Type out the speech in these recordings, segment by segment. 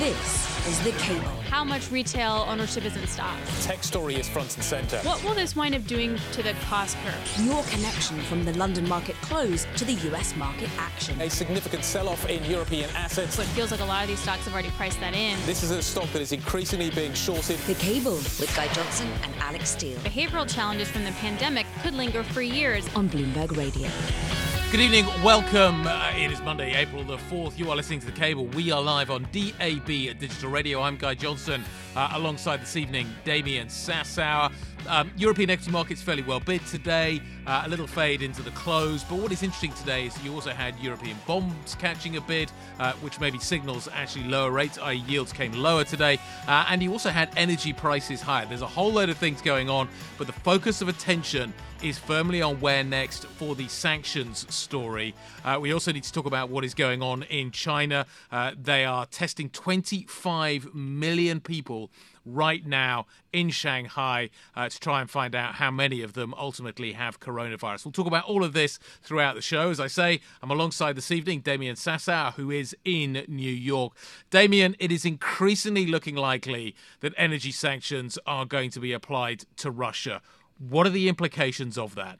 This is The Cable. How much retail ownership is in stocks? Tech story is front and center. What will this wind up doing to the cost curve? Your connection from the London market close to the US market action. A significant sell-off in European assets. So it feels like a lot of these stocks have already priced that in. This is a stock that is increasingly being shorted. The Cable with Guy Johnson and Alix Steel Behavioral challenges from the pandemic could linger for years. on Bloomberg Radio. Good evening, welcome. Uh, it is Monday, April the 4th. You are listening to The Cable. We are live on DAB at Digital Radio. I'm Guy Johnson, uh, alongside this evening, Damian Sassower. Um, European equity markets fairly well bid today, uh, a little fade into the close. But what is interesting today is you also had European bonds catching a bid, uh, which maybe signals actually lower rates, i.e., yields came lower today. Uh, and you also had energy prices higher. There's a whole load of things going on, but the focus of attention is firmly on where next for the sanctions story. Uh, we also need to talk about what is going on in China. Uh, they are testing 25 million people right now in Shanghai uh, to try and find out how many of them ultimately have coronavirus. We'll talk about all of this throughout the show. As I say, I'm alongside this evening Damian Sassower, who is in New York. Damian, it is increasingly looking likely that energy sanctions are going to be applied to Russia. What are the implications of that?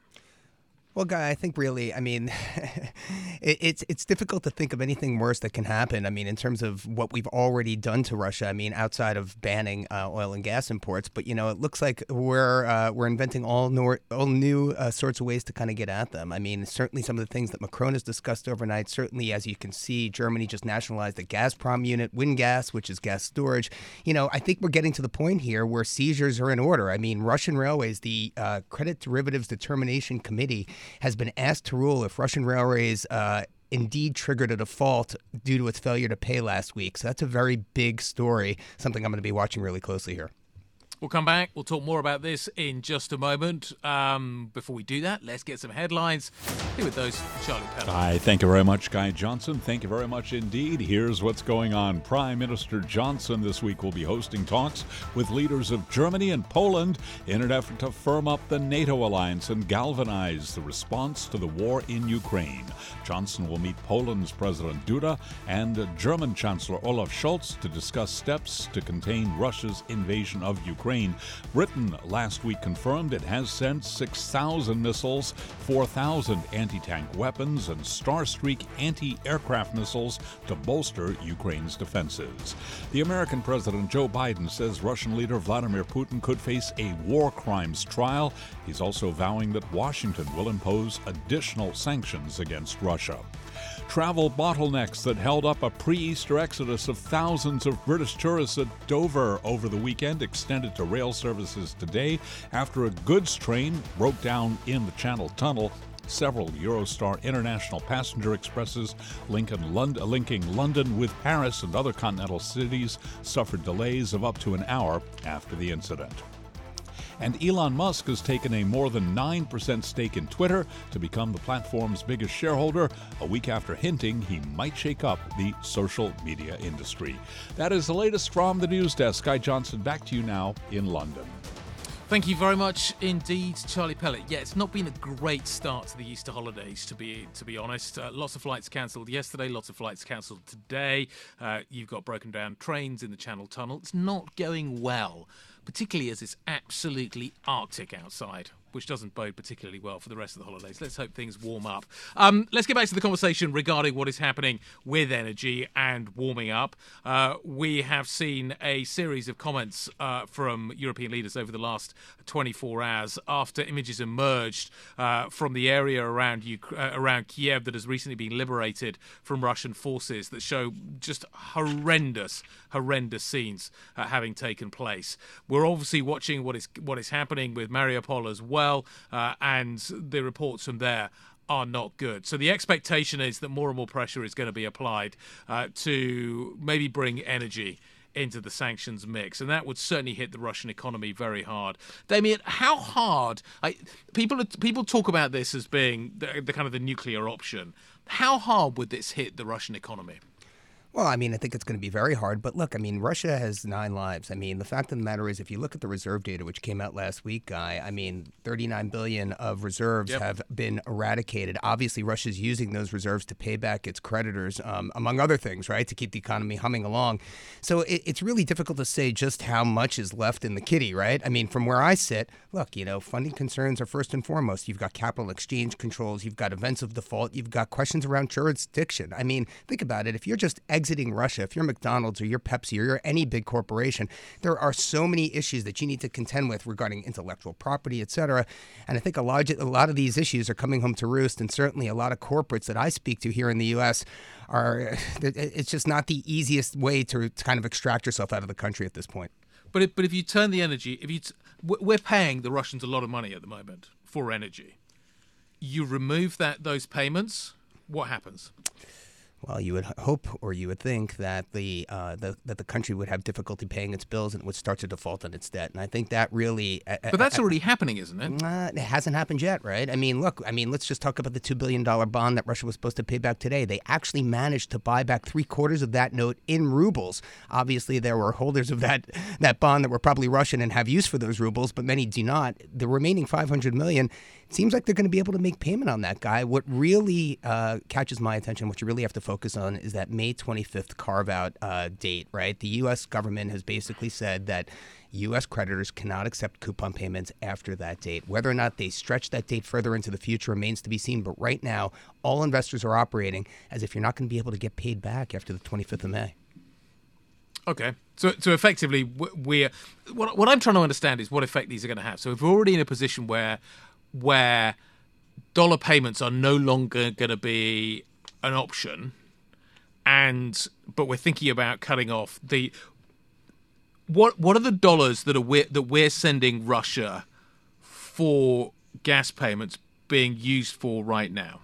Well, Guy, I think really, I mean, it, it's it's difficult to think of anything worse that can happen. I mean, in terms of what we've already done to Russia. I mean, outside of banning uh, oil and gas imports, but you know, it looks like we're uh, we're inventing all new all new uh, sorts of ways to kind of get at them. I mean, certainly some of the things that Macron has discussed overnight. Certainly, as you can see, Germany just nationalized the Gazprom unit, WinGas, which is gas storage. You know, I think we're getting to the point here where seizures are in order. I mean, Russian Railways, the uh, Credit Derivatives Determination Committee has been asked to rule if Russian railways uh, indeed triggered a default due to its failure to pay last week. So that's a very big story, something I'm going to be watching really closely here. We'll come back. We'll talk more about this in just a moment. Um, before we do that, let's get some headlines. Here with those, Charlie Pellet. Hi, thank you very much, Guy Johnson. Thank you very much indeed. Here's what's going on. Prime Minister Johnson this week will be hosting talks with leaders of Germany and Poland in an effort to firm up the NATO alliance and galvanize the response to the war in Ukraine. Johnson will meet Poland's President Duda and German Chancellor Olaf Scholz to discuss steps to contain Russia's invasion of Ukraine. Britain last week confirmed it has sent 6,000 missiles, 4,000 anti tank weapons, and Starstreak anti aircraft missiles to bolster Ukraine's defenses. The American President Joe Biden says Russian leader Vladimir Putin could face a war crimes trial. He's also vowing that Washington will impose additional sanctions against Russia. Travel bottlenecks that held up a pre Easter exodus of thousands of British tourists at Dover over the weekend extended to rail services today after a goods train broke down in the Channel Tunnel. Several Eurostar international passenger expresses London, linking London with Paris and other continental cities suffered delays of up to an hour after the incident. And Elon Musk has taken a more than 9% stake in Twitter to become the platform's biggest shareholder, a week after hinting he might shake up the social media industry. That is the latest from the news desk. Guy Johnson, back to you now in London. Thank you very much indeed, Charlie Pellet. Yeah, it's not been a great start to the Easter holidays, to be to be honest. Uh, lots of flights cancelled yesterday, lots of flights cancelled today. Uh, you've got broken down trains in the Channel Tunnel. It's not going well, particularly as it's absolutely arctic outside. Which doesn't bode particularly well for the rest of the holidays. Let's hope things warm up. Um, let's get back to the conversation regarding what is happening with energy and warming up. Uh, we have seen a series of comments uh, from European leaders over the last 24 hours after images emerged uh, from the area around uh, around Kiev that has recently been liberated from Russian forces that show just horrendous, horrendous scenes uh, having taken place. We're obviously watching what is what is happening with Mariupol as well, uh, and the reports from there are not good. So the expectation is that more and more pressure is going to be applied uh, to maybe bring energy into the sanctions mix, and that would certainly hit the Russian economy very hard. Damian, how hard? I, people people talk about this as being the, the kind of the nuclear option. How hard would this hit the Russian economy? Well, I mean, I think it's going to be very hard. But look, I mean, Russia has nine lives. I mean, the fact of the matter is, if you look at the reserve data, which came out last week, Guy, I mean, 39 billion of reserves Yep. have been eradicated. Obviously, Russia's using those reserves to pay back its creditors, um, among other things, right, to keep the economy humming along. So it, it's really difficult to say just how much is left in the kitty, right? I mean, from where I sit, look, you know, funding concerns are first and foremost. You've got capital exchange controls, you've got events of default, you've got questions around jurisdiction. I mean, think about it. If you're just exiting Russia, if you're McDonald's or you're Pepsi or you're any big corporation, there are so many issues that you need to contend with regarding intellectual property, et cetera. And I think a lot, a lot of these issues are coming home to roost, and certainly a lot of corporates that I speak to here in the U.S. are. It's just not the easiest way to, to kind of extract yourself out of the country at this point. But if, but if you turn the energy, if you t- we're paying the Russians a lot of money at the moment for energy. You remove that those payments, what happens? Well, you would hope or you would think that the, uh, the that the country would have difficulty paying its bills and would start to default on its debt. And I think that really. uh, But that's already happening, isn't it? Uh, it hasn't happened yet, right? I mean, look, I mean, let's just talk about the $2 billion bond that Russia was supposed to pay back today. They actually managed to buy back three quarters of that note in rubles. Obviously, there were holders of that, that bond that were probably Russian and have use for those rubles, but many do not. The remaining 500 million, it seems like they're going to be able to make payment on that guy. What really uh, catches my attention, what you really have to focus on, is that May 25th carve out uh, date, right? The U.S. government has basically said that U.S. creditors cannot accept coupon payments after that date. Whether or not they stretch that date further into the future remains to be seen. But right now, all investors are operating as if you're not going to be able to get paid back after the 25th of May. Okay. So, so effectively, we're what, what I'm trying to understand is what effect these are going to have. So, if we're already in a position where where dollar payments are no longer going to be an option, and but we're thinking about cutting off the what what are the dollars that are we that we're sending Russia for gas payments being used for right now?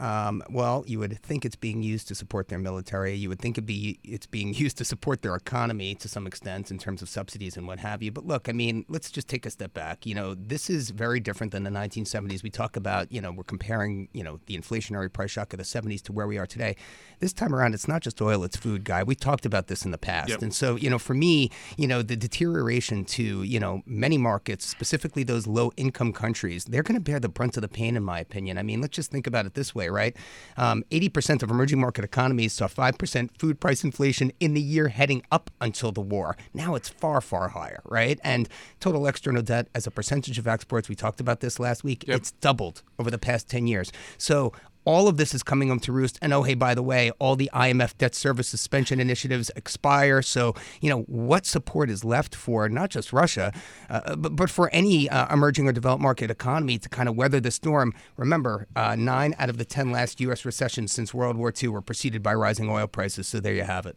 Um, well, you would think it's being used to support their military. You would think it'd be it's being used to support their economy to some extent in terms of subsidies and what have you. But look, I mean, let's just take a step back. You know, this is very different than the 1970s. We talk about, you know, we're comparing, you know, the inflationary price shock of the 70s to where we are today. This time around, it's not just oil; it's food, guy. We talked about this in the past, Yep. and so you know, for me, you know, the deterioration to you know many markets, specifically those low-income countries, they're going to bear the brunt of the pain, in my opinion. I mean, let's just think about it this way, right? Um, 80% of emerging market economies saw 5% food price inflation in the year heading up until the war. Now it's far, far higher, right? And total external debt as a percentage of exports, we talked about this last week, Yep. it's doubled over the past 10 years. So all of this is coming home to roost. And oh, hey, by the way, all the IMF debt service suspension initiatives expire. So, you know, what support is left for not just Russia, uh, but, but for any uh, emerging or developed market economy to kind of weather the storm? Remember, uh, nine out of the 10 last U.S. recessions since World War II were preceded by rising oil prices. So there you have it.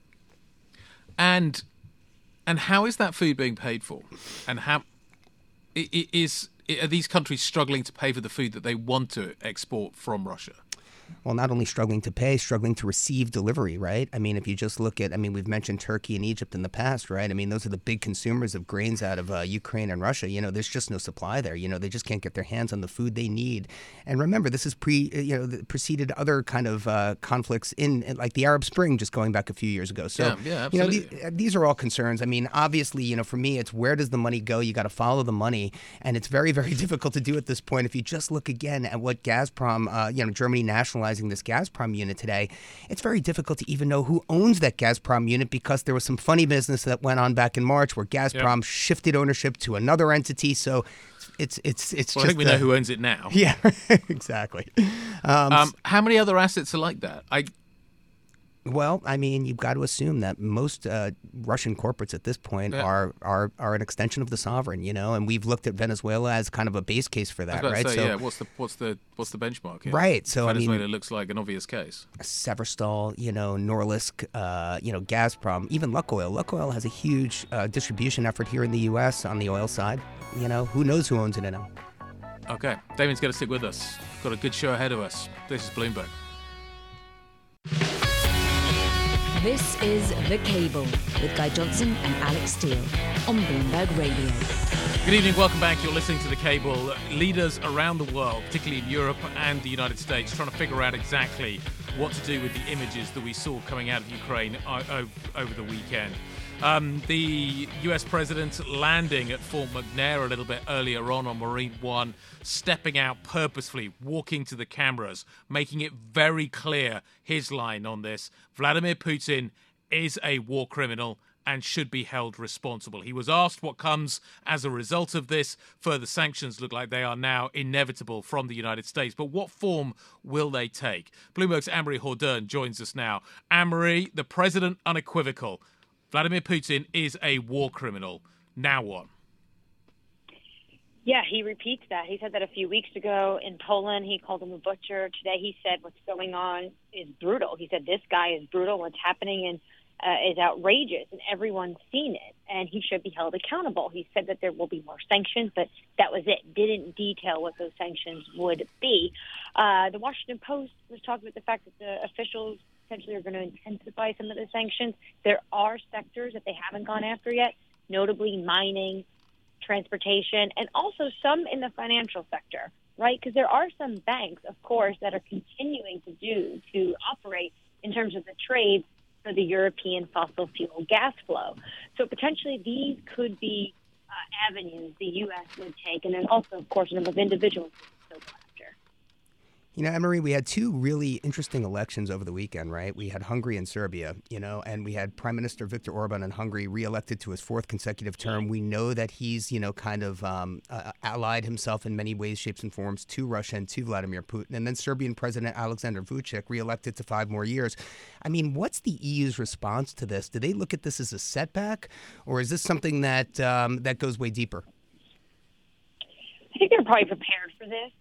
and and how is that food being paid for and how are these countries struggling to pay for the food that they want to export from russia well, not only struggling to pay, struggling to receive delivery, right? I mean, if you just look at, I mean, we've mentioned Turkey and Egypt in the past, right? I mean, those are the big consumers of grains out of uh, Ukraine and Russia. You know, there's just no supply there. You know, they just can't get their hands on the food they need. And remember, this is pre, uh, you know, preceded other kind of uh, conflicts in, like the Arab Spring, just going back a few years ago. So, Yeah, yeah, you know, absolutely. uh, these are all concerns. I mean, obviously, you know, for me, it's where does the money go? You got to follow the money, and it's very, very difficult to do at this point. If you just look again at what Gazprom, uh, you know, Germany nationalizing this Gazprom unit today, it's very difficult to even know who owns that Gazprom unit because there was some funny business that went on back in March where Gazprom shifted ownership to another entity. So it's it's it's well, i think we know who owns it now Yeah, exactly. um, how many other assets are like that i Well, I mean, you've got to assume that most uh, Russian corporates at this point Yeah. are, are are an extension of the sovereign, you know, and we've looked at Venezuela as kind of a base case for that, right? say, so yeah what's the what's the what's the benchmark here? Right, so, I mean- venezuela looks like an obvious case Severstal, you know, Norilsk, uh, you know, Gazprom, even Lukoil. Lukoil has a huge uh, distribution effort here in the U.S. on the oil side. You know, who knows who owns it now? okay damon's going to stick with us got a good show ahead of us this is bloomberg This is The Cable with Guy Johnson and Alix Steel on Bloomberg Radio. Good evening, welcome back. You're listening to The Cable. Leaders around the world, particularly in Europe and the United States, trying to figure out exactly what to do with the images that we saw coming out of Ukraine over the weekend. Um, the US president landing at Fort McNair a little bit earlier on on Marine One, stepping out purposefully, walking to the cameras, making it very clear his line on this. Vladimir Putin is a war criminal and should be held responsible. He was asked what comes as a result of this. Further sanctions look like they are now inevitable from the United States. But what form will they take? Bloomberg's Annmarie Hordern joins us now. Annmarie, the president unequivocal. Vladimir Putin is a war criminal. Now what? Yeah, he repeats that. He said that a few weeks ago in Poland. He called him a butcher. Today he said what's going on is brutal. He said this guy is brutal. What's happening in uh, is outrageous, and everyone's seen it, and he should be held accountable. He said that there will be more sanctions, but that was it. Didn't detail what those sanctions would be. Uh, the Washington Post was talking about the fact that the officials potentially are going to intensify some of the sanctions. There are sectors that they haven't gone after yet, notably mining, transportation, and also some in the financial sector, right? Because there are some banks, of course, that are continuing to do to operate in terms of the trade for the European fossil fuel gas flow. So potentially these could be uh, avenues the U.S. would take, and then also, of course, a number of individuals you know, Annmarie, we had two really interesting elections over the weekend, right? We had Hungary and Serbia, you know, and we had Prime Minister Viktor Orban in Hungary reelected to his fourth consecutive term. We know that he's, you know, kind of um, uh, allied himself in many ways, shapes, and forms to Russia and to Vladimir Putin. And then Serbian President Alexander Vucic reelected to five more years. I mean, what's the EU's response to this? Do they look at this as a setback, or is this something that um, that goes way deeper? I think they're probably prepared for this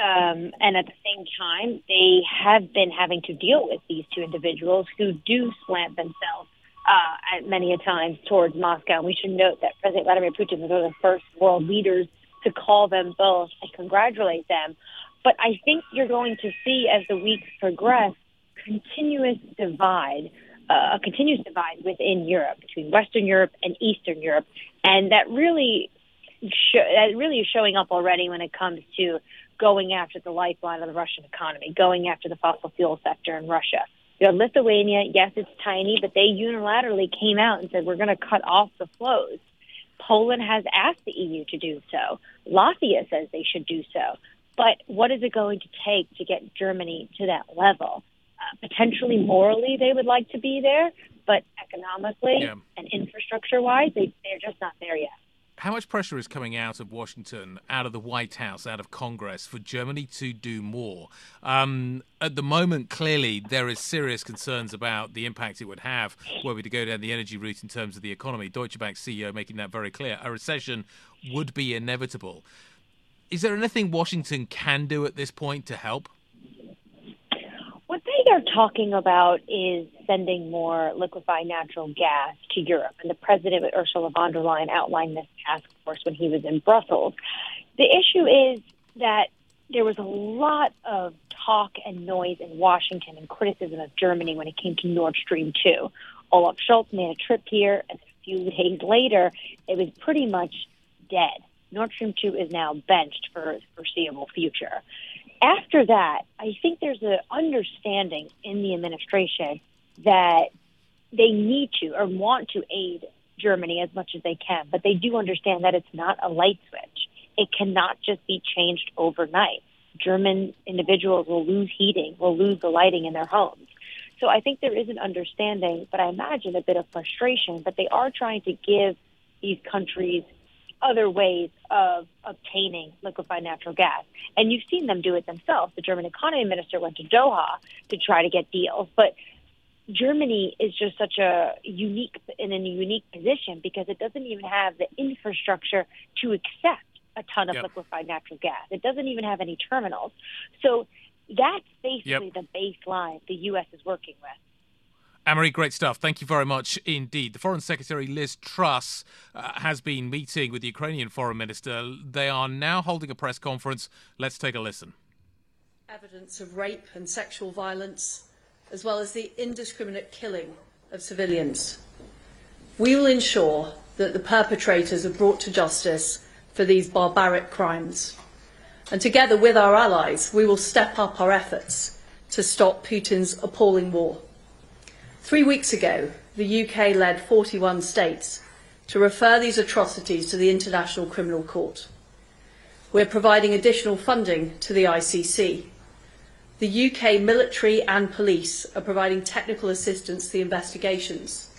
um, and at the same time, they have been having to deal with these two individuals who do slant themselves uh, at many a times towards Moscow. And we should note that President Vladimir Putin was one of the first world leaders to call them both and congratulate them. But I think you're going to see as the weeks progress, continuous divide, uh, a continuous divide within Europe between Western Europe and Eastern Europe, and that really, that really is showing up already when it comes to going after the lifeline of the Russian economy, going after the fossil fuel sector in Russia. You know, Lithuania, yes, it's tiny, but they unilaterally came out and said, we're going to cut off the flows. Poland has asked the EU to do so. Latvia says they should do so. But what is it going to take to get Germany to that level? Uh, potentially morally, they would like to be there, but economically yeah. and infrastructure wise, they, they're just not there yet how much pressure is coming out of Washington, out of the White House, out of Congress for Germany to do more? Um, at the moment, clearly, there is serious concerns about the impact it would have were we to go down the energy route in terms of the economy. Deutsche Bank CEO making that very clear. A recession would be inevitable. Is there anything Washington can do at this point to help? They're talking about is sending more liquefied natural gas to Europe. And the president, Ursula von der Leyen, outlined this task force when he was in Brussels. The issue is that there was a lot of talk and noise in Washington and criticism of Germany when it came to Nord Stream 2. Olaf Scholz made a trip here, and a few days later, it was pretty much dead. Nord Stream 2 is now benched for the foreseeable future after that, I think there's an understanding in the administration that they need to or want to aid Germany as much as they can, but they do understand that it's not a light switch. It cannot just be changed overnight. German individuals will lose heating, will lose the lighting in their homes. So I think there is an understanding, but I imagine a bit of frustration, but they are trying to give these countries other ways of obtaining liquefied natural gas. And you've seen them do it themselves. The German economy minister went to Doha to try to get deals. But Germany is just such a unique in a unique position because it doesn't even have the infrastructure to accept a ton of yep. liquefied natural gas. It doesn't even have any terminals. So that's basically yep. the baseline the U.S. is working with. Annmarie, great stuff. Thank you very much indeed. The Foreign Secretary Liz Truss uh, has been meeting with the Ukrainian Foreign Minister. They are now holding a press conference. Let's take a listen. Evidence of rape and sexual violence, as well as the indiscriminate killing of civilians. We will ensure that the perpetrators are brought to justice for these barbaric crimes. And together with our allies, we will step up our efforts to stop Putin's appalling war. Three weeks ago, the UK led 41 states to refer these atrocities to the International Criminal Court. We're providing additional funding to the ICC. The UK military and police are providing technical assistance to the investigations,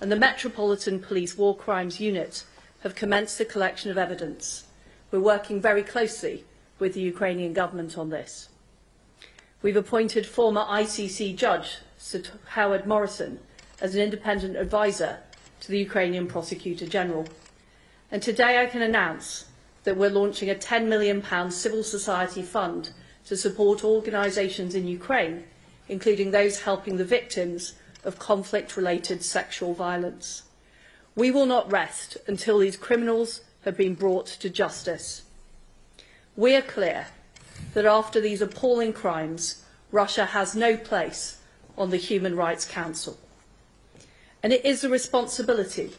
and the Metropolitan Police War Crimes Unit have commenced the collection of evidence. We're working very closely with the Ukrainian government on this. We've appointed former ICC judge Sir Howard Morrison as an independent advisor to the Ukrainian Prosecutor General. And today I can announce that we're launching a £10 million civil society fund to support organisations in Ukraine, including those helping the victims of conflict-related sexual violence. We will not rest until these criminals have been brought to justice. We are clear that after these appalling crimes, Russia has no place on the Human Rights Council. And it is the responsibility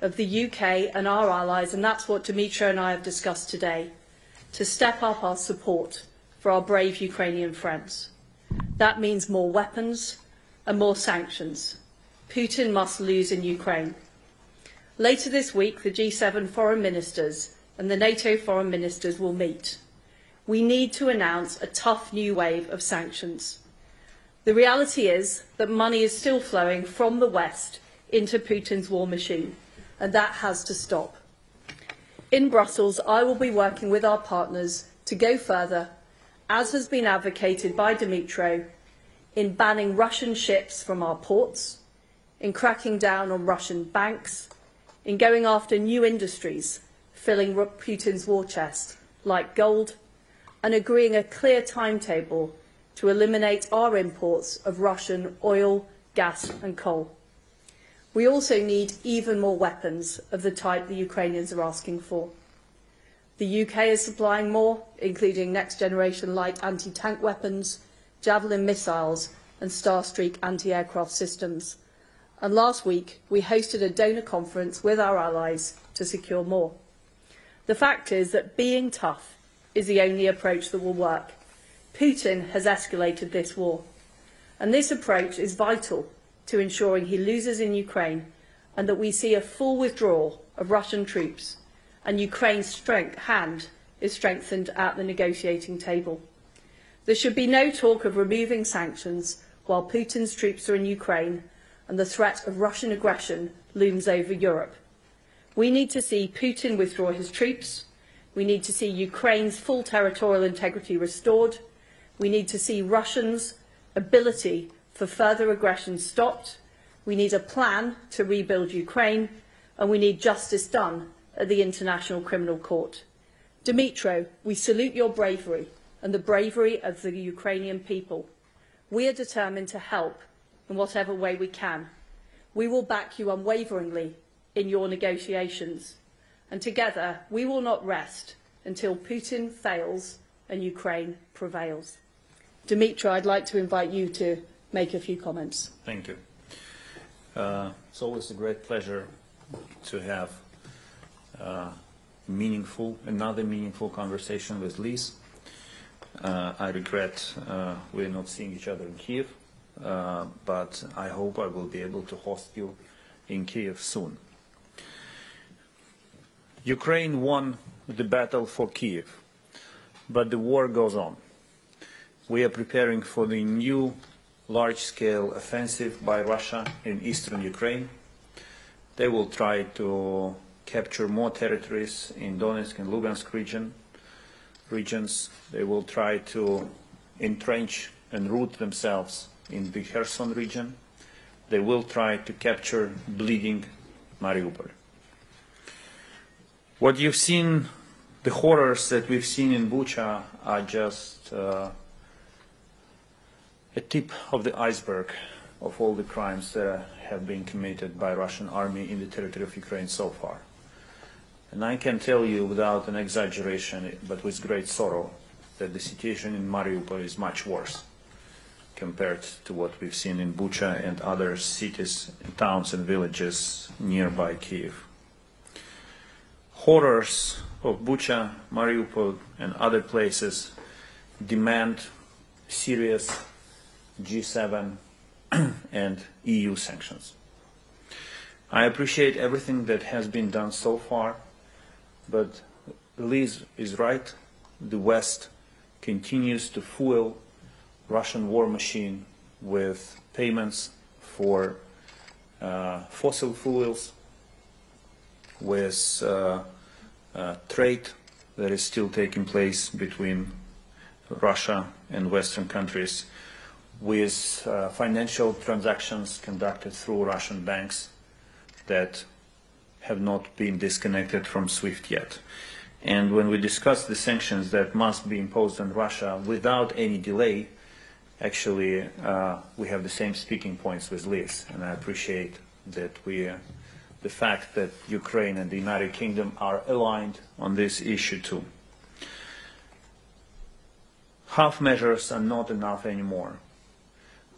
of the UK and our allies, and that's what Dmytro and I have discussed today, to step up our support for our brave Ukrainian friends. That means more weapons and more sanctions. Putin must lose in Ukraine. Later this week, the G7 foreign ministers and the NATO foreign ministers will meet. We need to announce a tough new wave of sanctions. The reality is that money is still flowing from the West into Putin's war machine, and that has to stop. In Brussels, I will be working with our partners to go further, as has been advocated by Dmytro, in banning Russian ships from our ports, in cracking down on Russian banks, in going after new industries filling Putin's war chest, like gold, and agreeing a clear timetable to eliminate our imports of Russian oil, gas and coal. We also need even more weapons of the type the Ukrainians are asking for. The UK is supplying more, including next generation light anti-tank weapons, Javelin missiles and Starstreak anti-aircraft systems. And last week, we hosted a donor conference with our allies to secure more. The fact is that being tough is the only approach that will work. Putin has escalated this war. And this approach is vital to ensuring he loses in Ukraine and that we see a full withdrawal of Russian troops and Ukraine's strength, hand is strengthened at the negotiating table. There should be no talk of removing sanctions while Putin's troops are in Ukraine and the threat of Russian aggression looms over Europe. We need to see Putin withdraw his troops. We need to see Ukraine's full territorial integrity restored. We need to see Russians' ability for further aggression stopped. We need a plan to rebuild Ukraine, and we need justice done at the International Criminal Court. Dmytro, we salute your bravery and the bravery of the Ukrainian people. We are determined to help in whatever way we can. We will back you unwaveringly in your negotiations. And together, we will not rest until Putin fails and Ukraine prevails. Dmytro, I'd like to invite you to make a few comments. Thank you. Uh, it's always a great pleasure to have uh, meaningful, another meaningful conversation with Liz. Uh, I regret uh, we're not seeing each other in Kiev, uh, but I hope I will be able to host you in Kiev soon. Ukraine won the battle for Kiev, but the war goes on. We are preparing for the new large-scale offensive by Russia in eastern Ukraine. They will try to capture more territories in Donetsk and Lugansk region, regions. They will try to entrench and root themselves in the Kherson region. They will try to capture bleeding Mariupol. What you've seen, the horrors that we've seen in Bucha are just uh, a tip of the iceberg of all the crimes that have been committed by Russian army in the territory of Ukraine so far. And I can tell you without an exaggeration, but with great sorrow, that the situation in Mariupol is much worse compared to what we've seen in Bucha and other cities, towns and villages nearby Kiev. Horrors of Bucha, Mariupol and other places demand serious G7, and EU sanctions. I appreciate everything that has been done so far, but Liz is right. The West continues to fuel Russian war machine with payments for uh, fossil fuels, with uh, uh, trade that is still taking place between Russia and Western countries, with uh, financial transactions conducted through Russian banks that have not been disconnected from SWIFT yet. And when we discuss the sanctions that must be imposed on Russia without any delay, actually uh, we have the same speaking points with Liz, and I appreciate that we, uh, the fact that Ukraine and the United Kingdom are aligned on this issue too. Half measures are not enough anymore.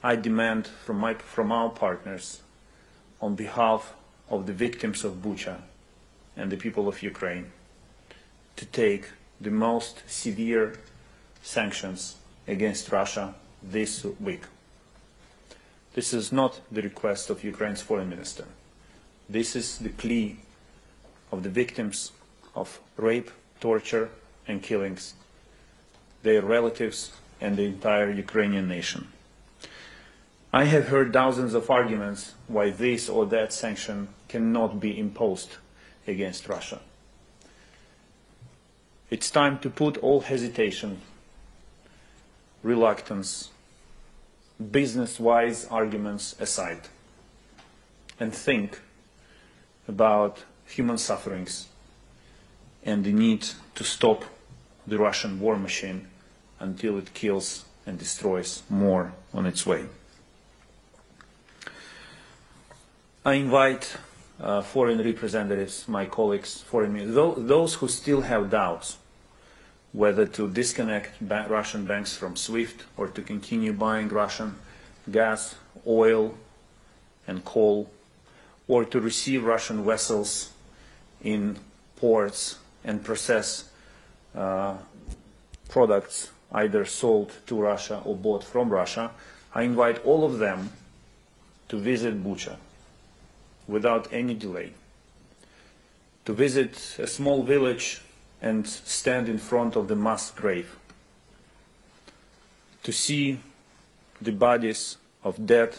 I demand from, my, from our partners, on behalf of the victims of Bucha and the people of Ukraine, to take the most severe sanctions against Russia this week. This is not the request of Ukraine's foreign minister. This is the plea of the victims of rape, torture, and killings, their relatives, and the entire Ukrainian nation. I have heard thousands of arguments why this or that sanction cannot be imposed against Russia. It's time to put all hesitation, reluctance, business-wise arguments aside and think about human sufferings and the need to stop the Russian war machine until it kills and destroys more on its way. I invite uh, foreign representatives, my colleagues, foreign those who still have doubts whether to disconnect ba Russian banks from SWIFT or to continue buying Russian gas, oil, and coal, or to receive Russian vessels in ports and process uh, products either sold to Russia or bought from Russia, I invite all of them to visit Bucha without any delay. To visit a small village and stand in front of the mass grave. To see the bodies of dead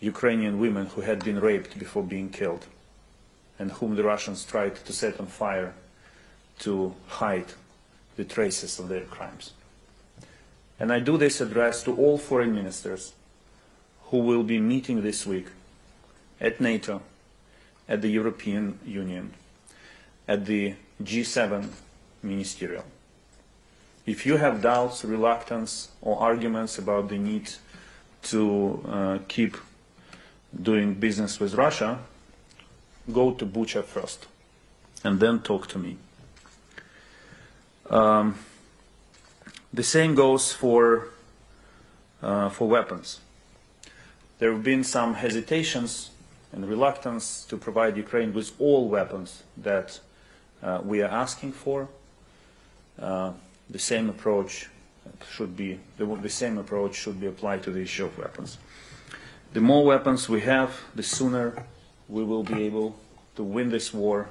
Ukrainian women who had been raped before being killed and whom the Russians tried to set on fire to hide the traces of their crimes. And I do this address to all foreign ministers who will be meeting this week at NATO, at the European Union, at the G7 ministerial. If you have doubts, reluctance, or arguments about the need to uh, keep doing business with Russia, go to Bucha first, and then talk to me. Um, the same goes for uh, for weapons. There have been some hesitations and reluctance to provide Ukraine with all weapons that uh, we are asking for. Uh, the same approach should be the, the, same approach should be applied to the issue of weapons. The more weapons we have, the sooner we will be able to win this war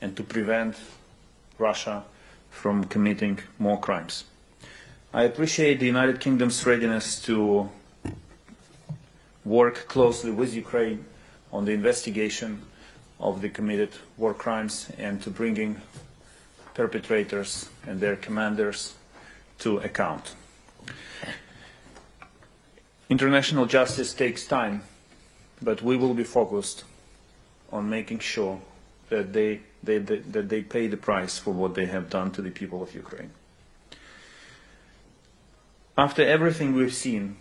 and to prevent Russia from committing more crimes. I appreciate the United Kingdom's readiness to work closely with Ukraine on the investigation of the committed war crimes and to bringing perpetrators and their commanders to account. International justice takes time, but we will be focused on making sure that they, they, they, that they pay the price for what they have done to the people of Ukraine. After everything we've seen,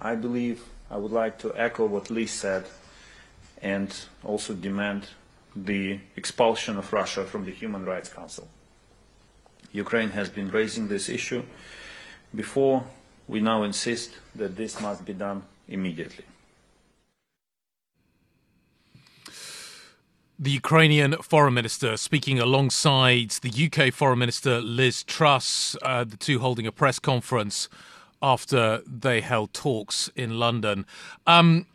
I believe I would like to echo what Lee said and also demand the expulsion of Russia from the Human Rights Council. Ukraine has been raising this issue before. We now insist that this must be done immediately. The Ukrainian foreign minister speaking alongside the UK foreign minister Liz Truss, uh, the two holding a press conference after they held talks in London. Um,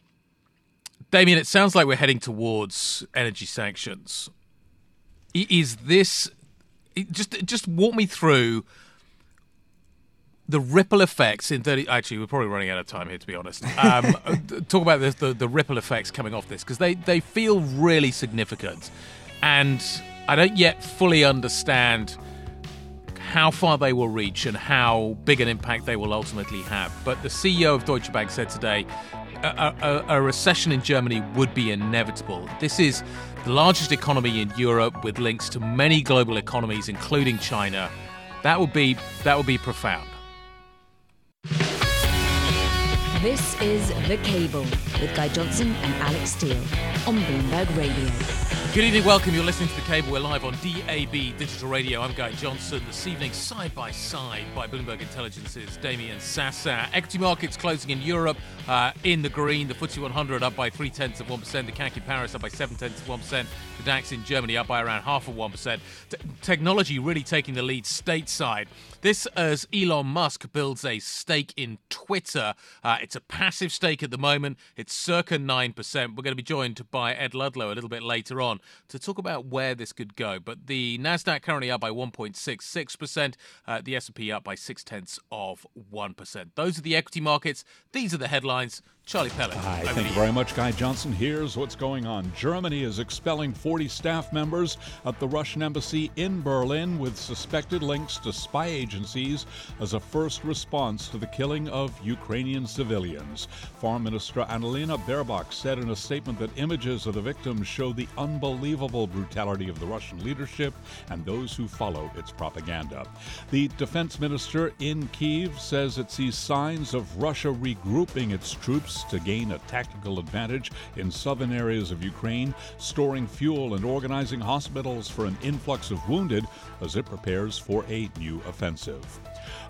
Damian, it sounds like we're heading towards energy sanctions. Is this just just walk me through the ripple effects in 30 actually we're probably running out of time here to be honest. Um, talk about the, the, the ripple effects coming off this because they, they feel really significant. And i don't yet fully understand how far they will reach and how big an impact they will ultimately have. But the ceo of deutsche bank said today a, a, a recession in germany would be inevitable. This is the largest economy in europe with links to many global economies including china. That would be that would be profound. This is The Cable with Guy Johnson and Alix Steel on Bloomberg Radio. Good evening, welcome. You're listening to The Cable. We're live on DAB Digital Radio. I'm Guy Johnson. This evening, side by side by Bloomberg Intelligence's Damian Sassower. Equity markets closing in Europe uh, in the green. The FTSE 100 up by three tenths of 1%. The CAC in Paris up by seven tenths of 1%. The DAX in Germany up by around half of 1%. T- technology really taking the lead stateside. This as Elon Musk builds a stake in Twitter. Uh, it's a passive stake at the moment. It's circa 9%. We're going to be joined by Ed Ludlow a little bit later on to talk about where this could go. But the Nasdaq currently up by 1.66%, uh, the S&P up by six tenths of 1%. Those are the equity markets. These are the headlines. Charlie Pellet. Hi, thank you very much, Guy Johnson. Here's what's going on. Germany is expelling 40 staff members at the Russian embassy in Berlin with suspected links to spy agencies as a first response to the killing of Ukrainian civilians. Foreign Minister Annalena Baerbock said in a statement that images of the victims show the unbelievable brutality of the Russian leadership and those who follow its propaganda. The defense minister in Kiev says it sees signs of Russia regrouping its troops to gain a tactical advantage in southern areas of Ukraine, storing fuel and organizing hospitals for an influx of wounded as it prepares for a new offensive.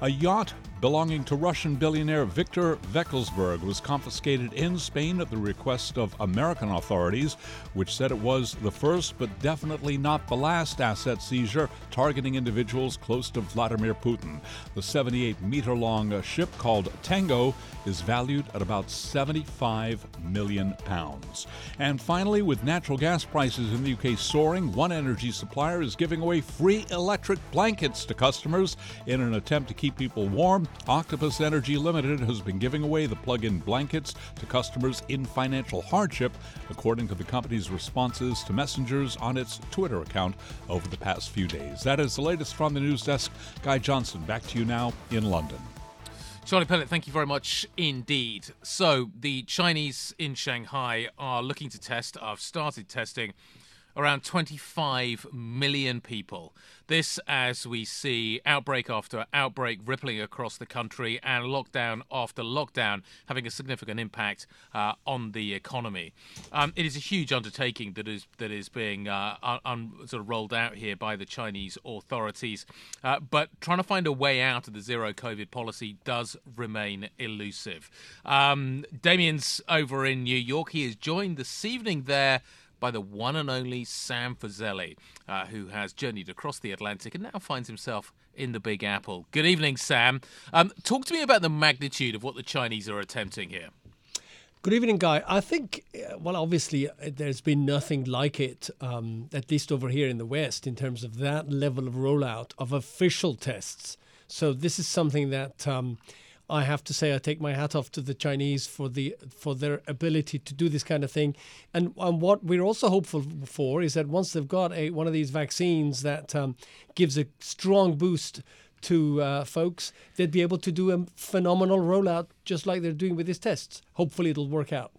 A yacht belonging to Russian billionaire Viktor Vekselberg was confiscated in Spain at the request of American authorities, which said it was the first but definitely not the last asset seizure targeting individuals close to Vladimir Putin. The 78 meter long ship called Tango is valued at about 75 million pounds. And finally, with natural gas prices in the UK soaring, one energy supplier is giving away free electric blankets to customers in an attempt to keep people warm. Octopus Energy Limited has been giving away the plug in blankets to customers in financial hardship, according to the company's responses to messengers on its Twitter account over the past few days. That is the latest from the news desk. Guy Johnson, back to you now in London. Charlie Pellet, thank you very much indeed. So, the Chinese in Shanghai are looking to test, have started testing around 25 million people. This, as we see outbreak after outbreak rippling across the country and lockdown after lockdown having a significant impact uh, on the economy. Um, it is a huge undertaking that is that is being uh, un, sort of rolled out here by the Chinese authorities, uh, but trying to find a way out of the zero COVID policy does remain elusive. Um, Damian's over in New York. He is joined this evening there by the one and only Sam Fazeli, uh, who has journeyed across the Atlantic and now finds himself in the Big Apple. Good evening, Sam. Um, talk to me about the magnitude of what the Chinese are attempting here. Good evening, Guy. I think, uh, well, obviously, uh, there's been nothing like it, um, at least over here in the West, in terms of that level of rollout of official tests. So this is something that. Um, I have to say I take my hat off to the Chinese for the for their ability to do this kind of thing, and, and what we're also hopeful for is that once they've got a one of these vaccines that um, gives a strong boost to uh, folks, they'd be able to do a phenomenal rollout just like they're doing with these tests. Hopefully, it'll work out.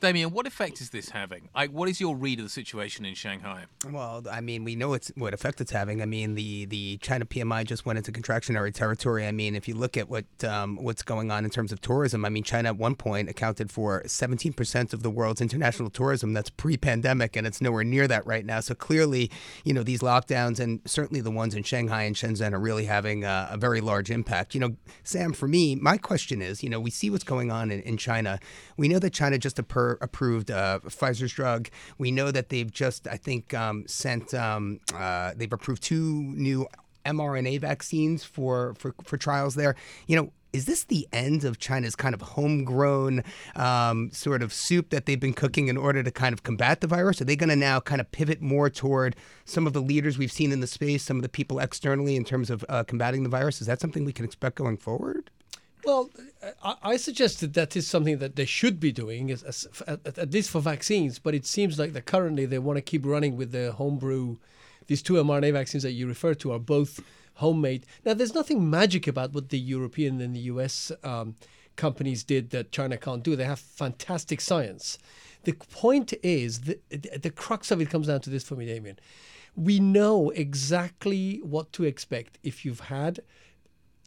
Damian, what effect is this having? I, what is your read of the situation in Shanghai? Well, I mean, we know it's what effect it's having. I mean, the, the China PMI just went into contractionary territory. I mean, if you look at what um, what's going on in terms of tourism, I mean, China at one point accounted for 17% of the world's international tourism. That's pre-pandemic, and it's nowhere near that right now. So clearly, you know, these lockdowns and certainly the ones in Shanghai and Shenzhen are really having a, a very large impact. You know, Sam, for me, my question is, you know, we see what's going on in, in China. We know that China just a approved uh, Pfizer's drug. We know that they've just, I think, um, sent, um, uh, they've approved two new mRNA vaccines for, for, for trials there. You know, is this the end of China's kind of homegrown um, sort of soup that they've been cooking in order to kind of combat the virus? Are they going to now kind of pivot more toward some of the leaders we've seen in the space, some of the people externally in terms of uh, combating the virus? Is that something we can expect going forward? Well, I, suggested that is something that they should be doing, at, at least for vaccines. But it seems like that currently they want to keep running with the homebrew. These two mRNA vaccines that you refer to are both homemade. Now, there's nothing magic about what the European and the US um, companies did that China can't do. They have fantastic science. The point is, the, the crux of it comes down to this for me, Damian. We know exactly what to expect if you've had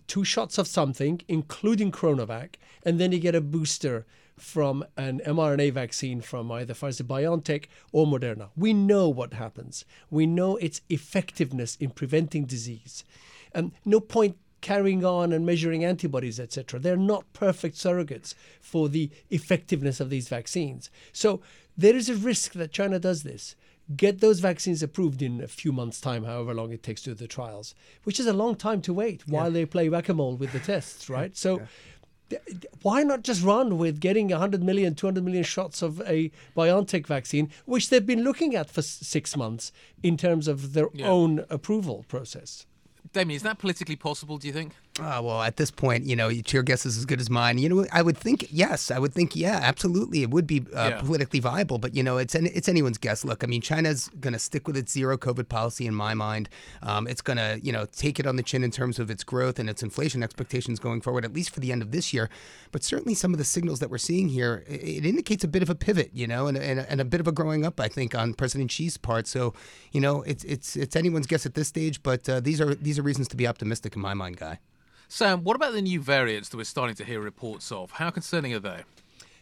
two shots of something, including Coronavac, and then you get a booster from an mRNA vaccine from either Pfizer BioNTech or Moderna. We know what happens. We know its effectiveness in preventing disease. And no point carrying on and measuring antibodies, etc. They're not perfect surrogates for the effectiveness of these vaccines. So there is a risk that China does this. Get those vaccines approved in a few months' time, however long it takes to do the trials, which is a long time to wait while yeah. they play whack a mole with the tests, right? So yeah why not just run with getting 100 million, 200 million shots of a BioNTech vaccine, which they've been looking at for six months in terms of their yeah. own approval process? Damian, is that politically possible, do you think? Uh, well, at this point, you know, your guess is as good as mine. You know, I would think yes. I would think yeah, absolutely, it would be uh, yeah. politically viable. But you know, it's an, it's anyone's guess. Look, I mean, China's going to stick with its zero COVID policy in my mind. Um, it's going to you know take it on the chin in terms of its growth and its inflation expectations going forward, at least for the end of this year. But certainly, some of the signals that we're seeing here, it, it indicates a bit of a pivot, you know, and, and, and a bit of a growing up, I think, on President Xi's part. So, you know, it's it's it's anyone's guess at this stage. But uh, these are these are reasons to be optimistic in my mind, guy. Sam, what about the new variants that we're starting to hear reports of? How concerning are they?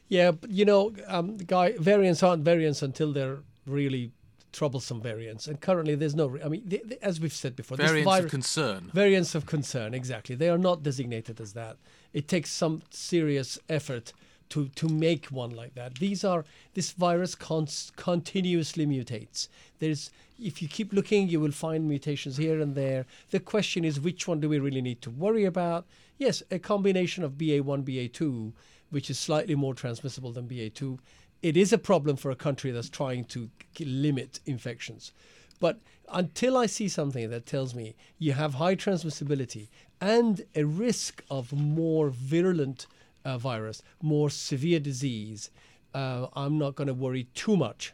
Yeah, you know, um, guy, variants aren't variants until they're really troublesome variants. And currently, there's no. I mean, they, they, as we've said before, variants virus, of concern. Variants of concern, exactly. They are not designated as that. It takes some serious effort to to make one like that. These are this virus cons- continuously mutates. There's if you keep looking, you will find mutations here and there. The question is, which one do we really need to worry about? Yes, a combination of BA1, BA2, which is slightly more transmissible than BA2. It is a problem for a country that's trying to limit infections. But until I see something that tells me you have high transmissibility and a risk of more virulent uh, virus, more severe disease, uh, I'm not going to worry too much.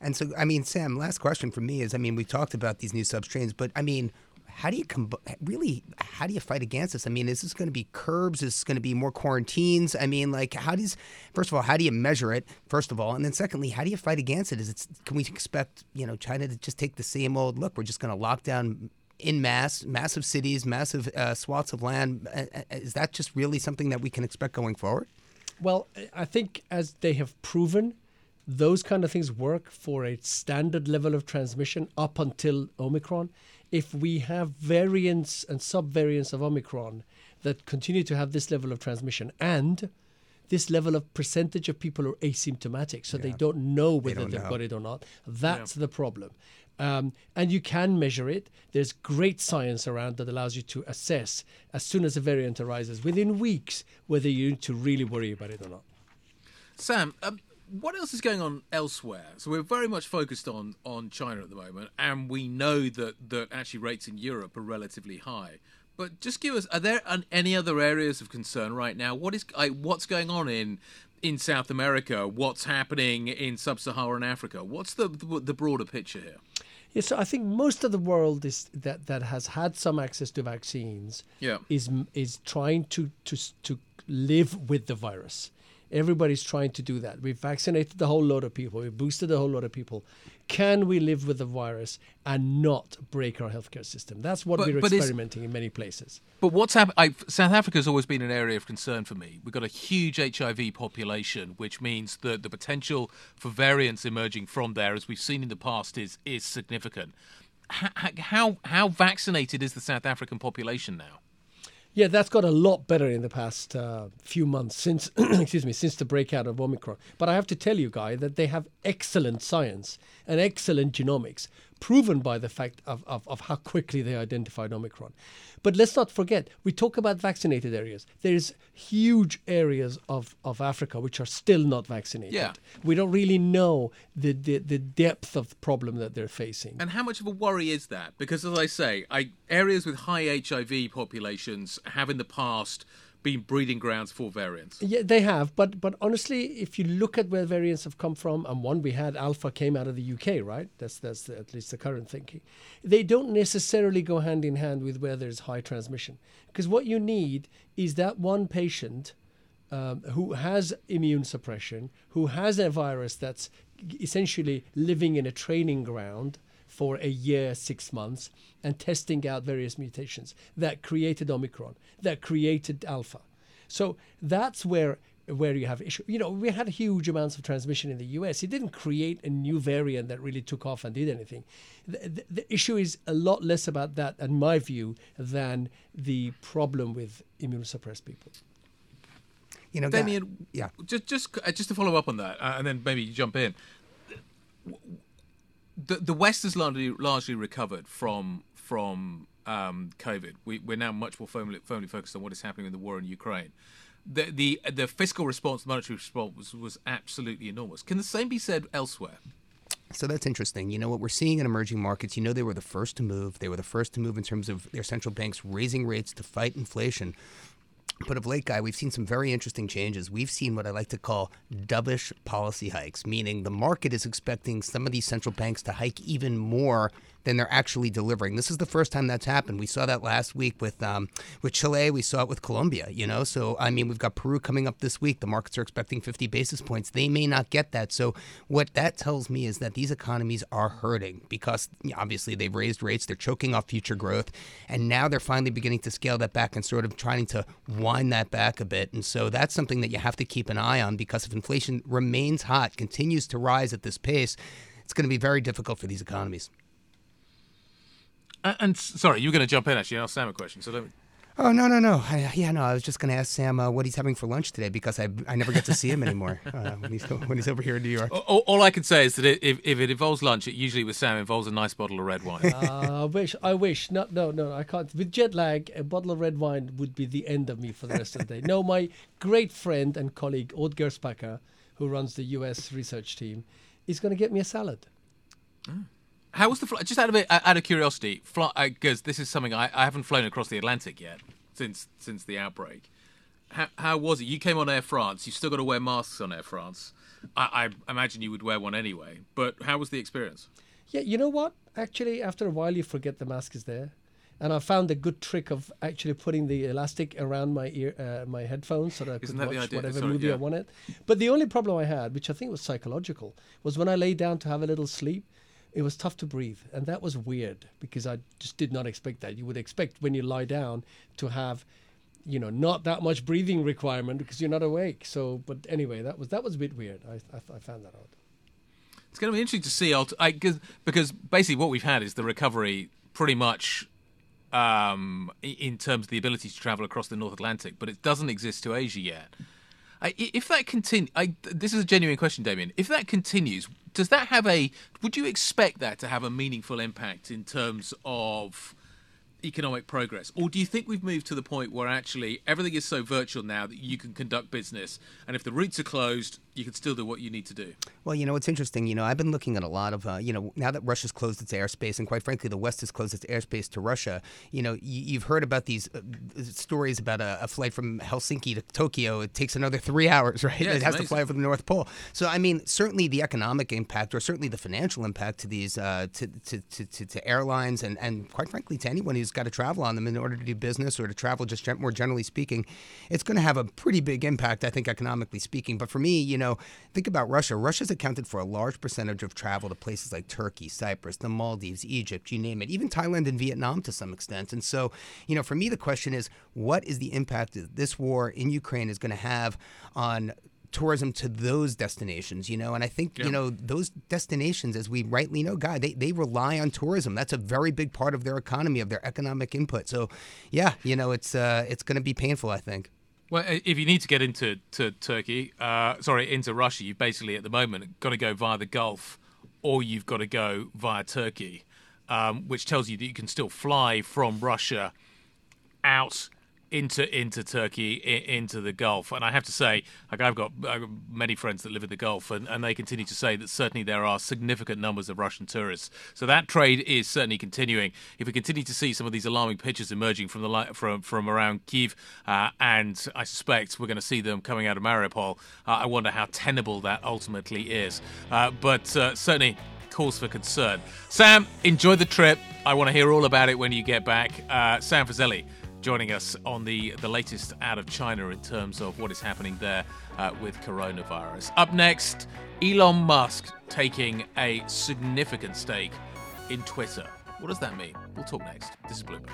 And so, I mean, Sam, last question for me is I mean, we talked about these new substrains, but I mean, how do you com- really how do you fight against this? I mean, is this going to be curbs? Is this going to be more quarantines? I mean, like how does first of all, how do you measure it? First of all, and then secondly, how do you fight against it? Is it can we expect you know China to just take the same old look? We're just going to lock down in mass, massive cities, massive uh, swaths of land. Uh, uh, is that just really something that we can expect going forward? Well, I think as they have proven, those kind of things work for a standard level of transmission up until Omicron. If we have variants and subvariants of Omicron that continue to have this level of transmission and this level of percentage of people are asymptomatic, so yeah. they don't know whether they have got it or not. That's yeah. the problem. Um, and you can measure it. There's great science around that allows you to assess as soon as a variant arises within weeks whether you need to really worry about it or not. Sam, um, what else is going on elsewhere? So we're very much focused on on China at the moment, and we know that that actually rates in Europe are relatively high. But just give us: are there any other areas of concern right now? What is what's going on in in South America? What's happening in sub-Saharan Africa? What's the the broader picture here? Yeah, so I think most of the world is that that has had some access to vaccines. Yeah. is is trying to to to live with the virus. Everybody's trying to do that. We've vaccinated a whole lot of people. We've boosted a whole lot of people. Can we live with the virus and not break our healthcare system? That's what but, we're but experimenting in many places. But what's happened? South Africa has always been an area of concern for me. We've got a huge HIV population, which means that the potential for variants emerging from there, as we've seen in the past, is is significant. How how, how vaccinated is the South African population now? Yeah, that's got a lot better in the past uh, few months since, excuse me, since the breakout of Omicron. But I have to tell you, Guy, that they have excellent science and excellent genomics. Proven by the fact of, of, of how quickly they identified Omicron. But let's not forget, we talk about vaccinated areas. There's huge areas of, of Africa which are still not vaccinated. Yeah. We don't really know the, the, the depth of the problem that they're facing. And how much of a worry is that? Because, as I say, I, areas with high HIV populations have in the past been breeding grounds for variants. Yeah, they have, but but honestly, if you look at where variants have come from, and one we had Alpha came out of the UK, right? That's that's at least the current thinking. They don't necessarily go hand in hand with where there's high transmission, because what you need is that one patient um, who has immune suppression, who has a virus that's essentially living in a training ground for a year, six months, and testing out various mutations that created Omicron, that created Alpha. So that's where where you have issue. You know, we had huge amounts of transmission in the U.S. It didn't create a new variant that really took off and did anything. The, the, the issue is a lot less about that, in my view, than the problem with immunosuppressed people. You know, Damian, yeah. Just just uh, just to follow up on that, uh, and then maybe jump in. The the West has largely largely recovered from from um, COVID. We, we're now much more firmly, firmly focused on what is happening in the war in Ukraine. The the the fiscal response, the monetary response was, was absolutely enormous. Can the same be said elsewhere? So that's interesting. You know what we're seeing in emerging markets, you know they were the first to move. They were the first to move in terms of their central banks raising rates to fight inflation. But of late, Guy, we've seen some very interesting changes. We've seen what I like to call dovish policy hikes, meaning the market is expecting some of these central banks to hike even more than they're actually delivering. This is the first time that's happened. We saw that last week with um, with Chile. We saw it with Colombia. You know, so I mean, we've got Peru coming up this week. The markets are expecting 50 basis points. They may not get that. So what that tells me is that these economies are hurting because obviously they've raised rates. They're choking off future growth, and now they're finally beginning to scale that back and sort of trying to wind that back a bit. And so that's something that you have to keep an eye on because if inflation remains hot, continues to rise at this pace, it's going to be very difficult for these economies. Uh, and sorry, you were going to jump in actually and ask Sam a question. So let me. Oh no no no! I, yeah no, I was just going to ask Sam uh, what he's having for lunch today because I I never get to see him anymore uh, when he's when he's over here in New York. All, all I can say is that if, if it involves lunch, it usually with Sam involves a nice bottle of red wine. uh, I wish I wish no no no I can't. With jet lag, a bottle of red wine would be the end of me for the rest of the day. No, my great friend and colleague Odd Gerspacher, who runs the U.S. research team, is going to get me a salad. Mm. How was the flight? Just out of it, out of curiosity, because this is something I, I haven't flown across the Atlantic yet since since the outbreak. How, how was it? You came on Air France. You've still got to wear masks on Air France. I, I imagine you would wear one anyway. But how was the experience? Yeah, you know what? Actually, after a while, you forget the mask is there. And I found a good trick of actually putting the elastic around my ear, uh, my headphones, so that I could Isn't that watch whatever Sorry, movie yeah. I wanted. But the only problem I had, which I think was psychological, was when I lay down to have a little sleep. It was tough to breathe, and that was weird because I just did not expect that. You would expect when you lie down to have, you know, not that much breathing requirement because you're not awake. So, but anyway, that was that was a bit weird. I I, I found that out. It's going to be interesting to see I, cause, because basically what we've had is the recovery pretty much um, in terms of the ability to travel across the North Atlantic, but it doesn't exist to Asia yet. I, if that continue, this is a genuine question, Damian. If that continues, does that have a? Would you expect that to have a meaningful impact in terms of economic progress, or do you think we've moved to the point where actually everything is so virtual now that you can conduct business, and if the routes are closed, you can still do what you need to do? Well, you know, it's interesting. You know, I've been looking at a lot of, uh, you know, now that Russia's closed its airspace, and quite frankly, the West has closed its airspace to Russia. You know, you, have heard about these uh, stories about a, a, flight from Helsinki to Tokyo. It takes another three hours, right? Yeah, it has amazing. to fly over the North Pole. So, I mean, certainly the economic impact, or certainly the financial impact to these, uh, to, to, to, to, to airlines, and, and quite frankly, to anyone who's got to travel on them in order to do business or to travel, just more generally speaking, it's going to have a pretty big impact, I think, economically speaking. But for me, you know, think about Russia. Russia's accounted for a large percentage of travel to places like Turkey, Cyprus, the Maldives, Egypt, you name it, even Thailand and Vietnam to some extent. And so, you know, for me, the question is what is the impact that this war in Ukraine is going to have on tourism to those destinations, you know, and I think, yeah. you know, those destinations, as we rightly know, God, they, they rely on tourism. That's a very big part of their economy, of their economic input. So, yeah, you know, it's uh, it's going to be painful, I think. Well, if you need to get into to Turkey, uh, sorry, into Russia, you've basically at the moment got to go via the Gulf, or you've got to go via Turkey. um, which tells you that you can still fly from Russia out into into Turkey, into the Gulf. And I have to say, like I've got, got many friends that live in the Gulf, and, and they continue to say that certainly there are significant numbers of Russian tourists. So that trade is certainly continuing. If we continue to see some of these alarming pictures emerging from the from from around Kiev, uh, and I suspect we're going to see them coming out of Mariupol, uh, I wonder how tenable that ultimately is. Uh, but uh, certainly cause for concern. Sam, enjoy the trip. I want to hear all about it when you get back. Uh, Sam Fazeli joining us on the, the latest out of China in terms of what is happening there uh, with coronavirus. Up next, Elon Musk taking a significant stake in Twitter. What does that mean? We'll talk next. This is Bloomberg.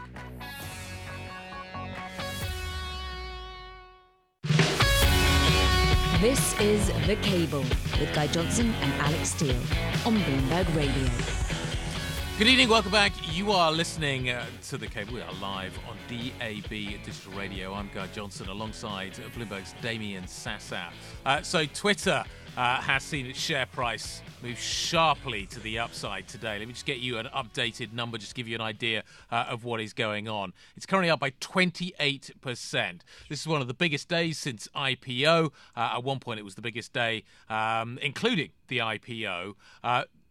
This is The Cable with Guy Johnson and Alix Steel on Bloomberg Radio. Good evening, welcome back. You are listening uh, to The Cable. We are live on DAB Digital Radio. I'm Guy Johnson alongside Bloomberg's Damian Sassower. Uh, so, Twitter uh, has seen its share price move sharply to the upside today. Let me just get you an updated number, just give you an idea uh, of what is going on. It's currently up by 28%. This is one of the biggest days since IPO. Uh, at one point, it was the biggest day, um, including the IPO.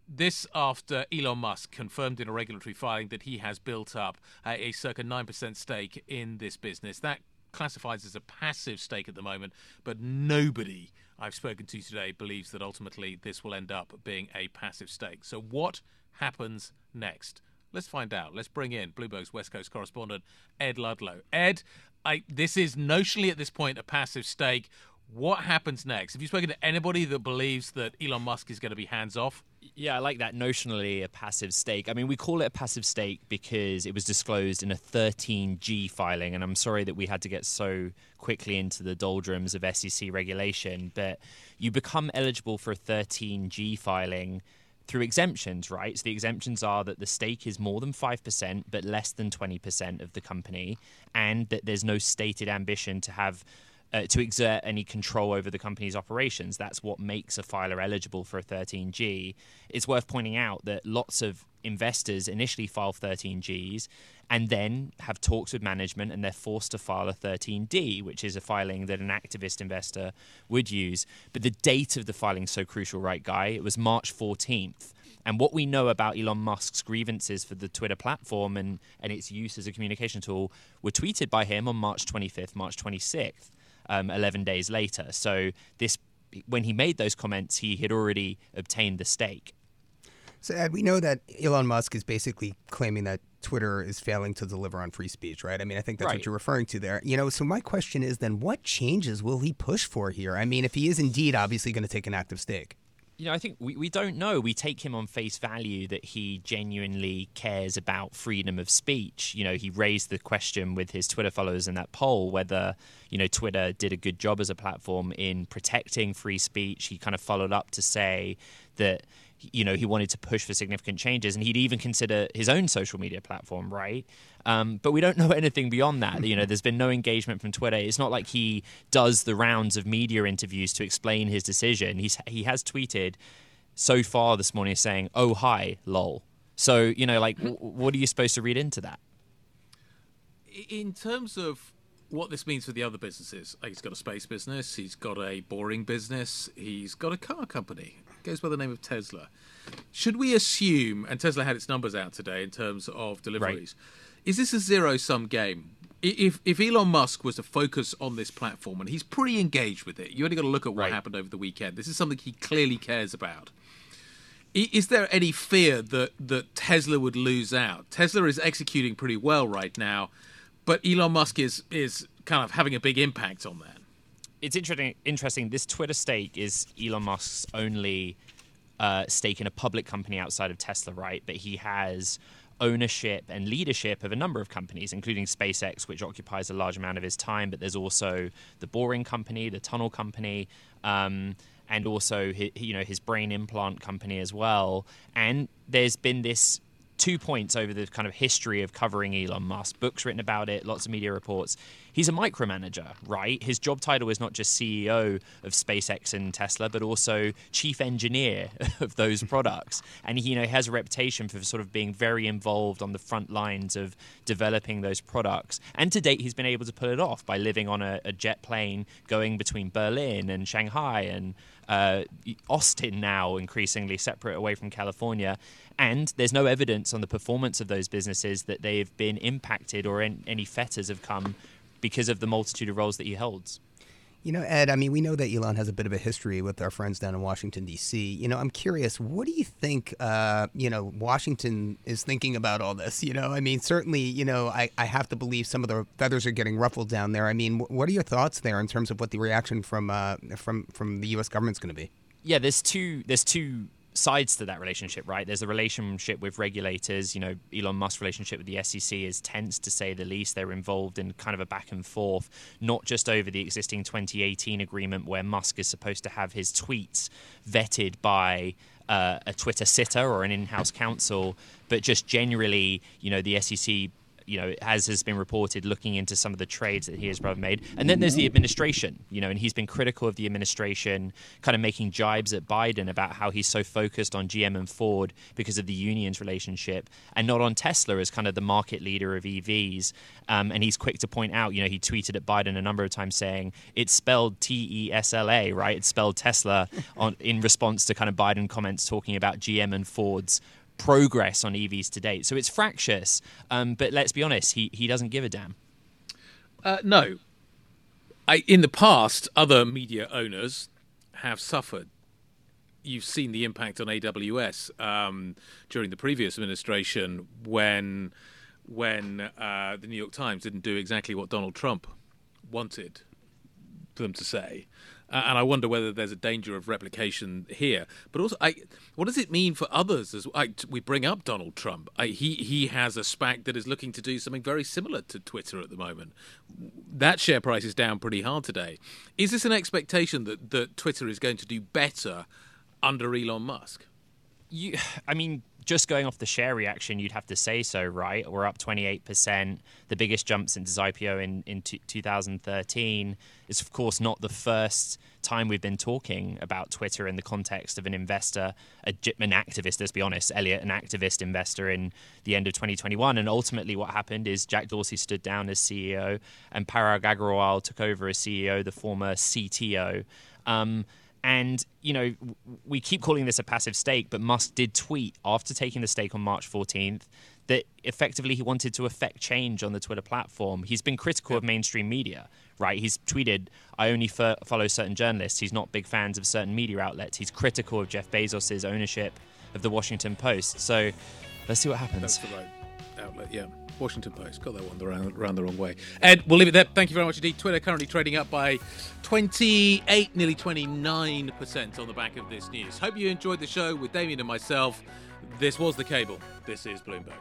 This after Elon Musk confirmed in a regulatory filing that he has built up a circa 9% stake in this business. That classifies as a passive stake at the moment, but nobody I've spoken to today believes that ultimately this will end up being a passive stake. So, what happens next? Let's find out. Let's bring in Bloomberg's West Coast correspondent, Ed Ludlow. Ed, I, this is notionally at this point a passive stake. What happens next? Have you spoken to anybody that believes that Elon Musk is going to be hands off? Yeah, I like that notionally a passive stake. I mean, we call it a passive stake because it was disclosed in a 13G filing, and I'm sorry that we had to get so quickly into the doldrums of SEC regulation, but you become eligible for a 13G filing through exemptions, right? So the exemptions are that the stake is more than 5%, but less than 20% of the company, and that there's no stated ambition to have uh, to exert any control over the company's operations. That's what makes a filer eligible for a 13G. It's worth pointing out that lots of investors initially file 13Gs and then have talks with management and they're forced to file a 13D, which is a filing that an activist investor would use. But the date of the filing is so crucial, right, Guy? It was March 14th. And what we know about Elon Musk's grievances for the Twitter platform and, and its use as a communication tool were tweeted by him on March 25th, March 26th um, 11 days later. So this, when he made those comments, he had already obtained the stake. So Ed, we know that Elon Musk is basically claiming that Twitter is failing to deliver on free speech, right? I mean, I think that's right. what you're referring to there. You know, so my question is then what changes will he push for here? I mean, if he is indeed obviously going to take an active stake you know, I think we, we don't know. We take him on face value that he genuinely cares about freedom of speech. You know, he raised the question with his Twitter followers in that poll whether, you know, Twitter did a good job as a platform in protecting free speech. He kind of followed up to say that, you know, he wanted to push for significant changes and he'd even consider his own social media platform, right? Um, but we don't know anything beyond that. You know, there's been no engagement from Twitter. It's not like he does the rounds of media interviews to explain his decision. He's he has tweeted so far this morning saying, "Oh hi, lol." So you know, like, w- what are you supposed to read into that? In terms of what this means for the other businesses, he's got a space business, he's got a boring business, he's got a car company. Goes by the name of Tesla. Should we assume, and Tesla had its numbers out today in terms of deliveries. Right is this a zero sum game? If if Elon Musk was to focus on this platform and he's pretty engaged with it, you only got to look at what right. happened over the weekend. This is something he clearly cares about. Is there any fear that that Tesla would lose out? Tesla is executing pretty well right now, but Elon Musk is is kind of having a big impact on that. It's interesting. Interesting. This Twitter stake is Elon Musk's only uh, stake in a public company outside of Tesla, right? But he has ownership and leadership of a number of companies, including SpaceX, which occupies a large amount of his time. But there's also the Boring Company, the Tunnel Company, um, and also you know his brain implant company as well. And there's been this two points over the kind of history of covering Elon Musk. Books written about it, lots of media reports. He's a micromanager, right? His job title is not just CEO of SpaceX and Tesla, but also chief engineer of those products. And he, you know, has a reputation for sort of being very involved on the front lines of developing those products. And to date, he's been able to pull it off by living on a, a jet plane going between Berlin and Shanghai and uh, Austin now, increasingly separate away from California. And there's no evidence on the performance of those businesses that they've been impacted or any fetters have come because of the multitude of roles that he holds. You know, Ed, I mean, we know that Elon has a bit of a history with our friends down in Washington, D.C. You know, I'm curious, what do you think, uh, you know, Washington is thinking about all this? You know, I mean, certainly, you know, I, I have to believe some of the feathers are getting ruffled down there. I mean, what are your thoughts there in terms of what the reaction from uh, from from the U.S. government's going to be? Yeah, there's two there's two sides to that relationship, right? There's a relationship with regulators. You know, Elon Musk's relationship with the SEC is tense to say the least. They're involved in kind of a back and forth, not just over the existing 2018 agreement where Musk is supposed to have his tweets vetted by. Uh, a Twitter sitter or an in-house counsel, but just generally, you know, the SEC you know, as has been reported, looking into some of the trades that he has made. And then there's the administration, you know, and he's been critical of the administration, kind of making jibes at Biden about how he's so focused on GM and Ford because of the unions relationship and not on Tesla as kind of the market leader of EVs. Um, and he's quick to point out, you know, he tweeted at Biden a number of times saying it's spelled T E S L A, right? It's spelled Tesla on in response to kind of Biden comments talking about GM and Ford's progress on EVs to date. So it's fractious, um, but let's be honest, he, he doesn't give a damn. Uh, no. I, in the past, other media owners have suffered. You've seen the impact on AWS um, during the previous administration when when uh, the New York Times didn't do exactly what Donald Trump wanted them to say. Uh, and I wonder whether there's a danger of replication here. But also, I, what does it mean for others? As I, we bring up Donald Trump, I, he he has a SPAC that is looking to do something very similar to Twitter at the moment. That share price is down pretty hard today. Is this an expectation that that Twitter is going to do better under Elon Musk? You, I mean, just going off the share reaction, you'd have to say so, right? We're up 28%, the biggest jump since his IPO in, in t- 2013. It's, of course, not the first time we've been talking about Twitter in the context of an investor, a, an activist, let's be honest, Elliott, an activist investor in the end of 2021. And ultimately, what happened is Jack Dorsey stood down as CEO and Parag Agrawal took over as CEO, the former CTO. Um, and, you know, we keep calling this a passive stake, but Musk did tweet after taking the stake on March 14th that effectively he wanted to affect change on the Twitter platform. He's been critical of mainstream media, right? He's tweeted, I only f- follow certain journalists. He's not big fans of certain media outlets. He's critical of Jeff Bezos' ownership of the Washington Post. So let's see what happens. That's the right outlet, yeah. Washington Post. Got that one around, around the wrong way. Ed, we'll leave it there. Thank you very much indeed. Twitter currently trading up by 28, nearly 29% on the back of this news. Hope you enjoyed the show with Damian and myself. This was The Cable. This is Bloomberg.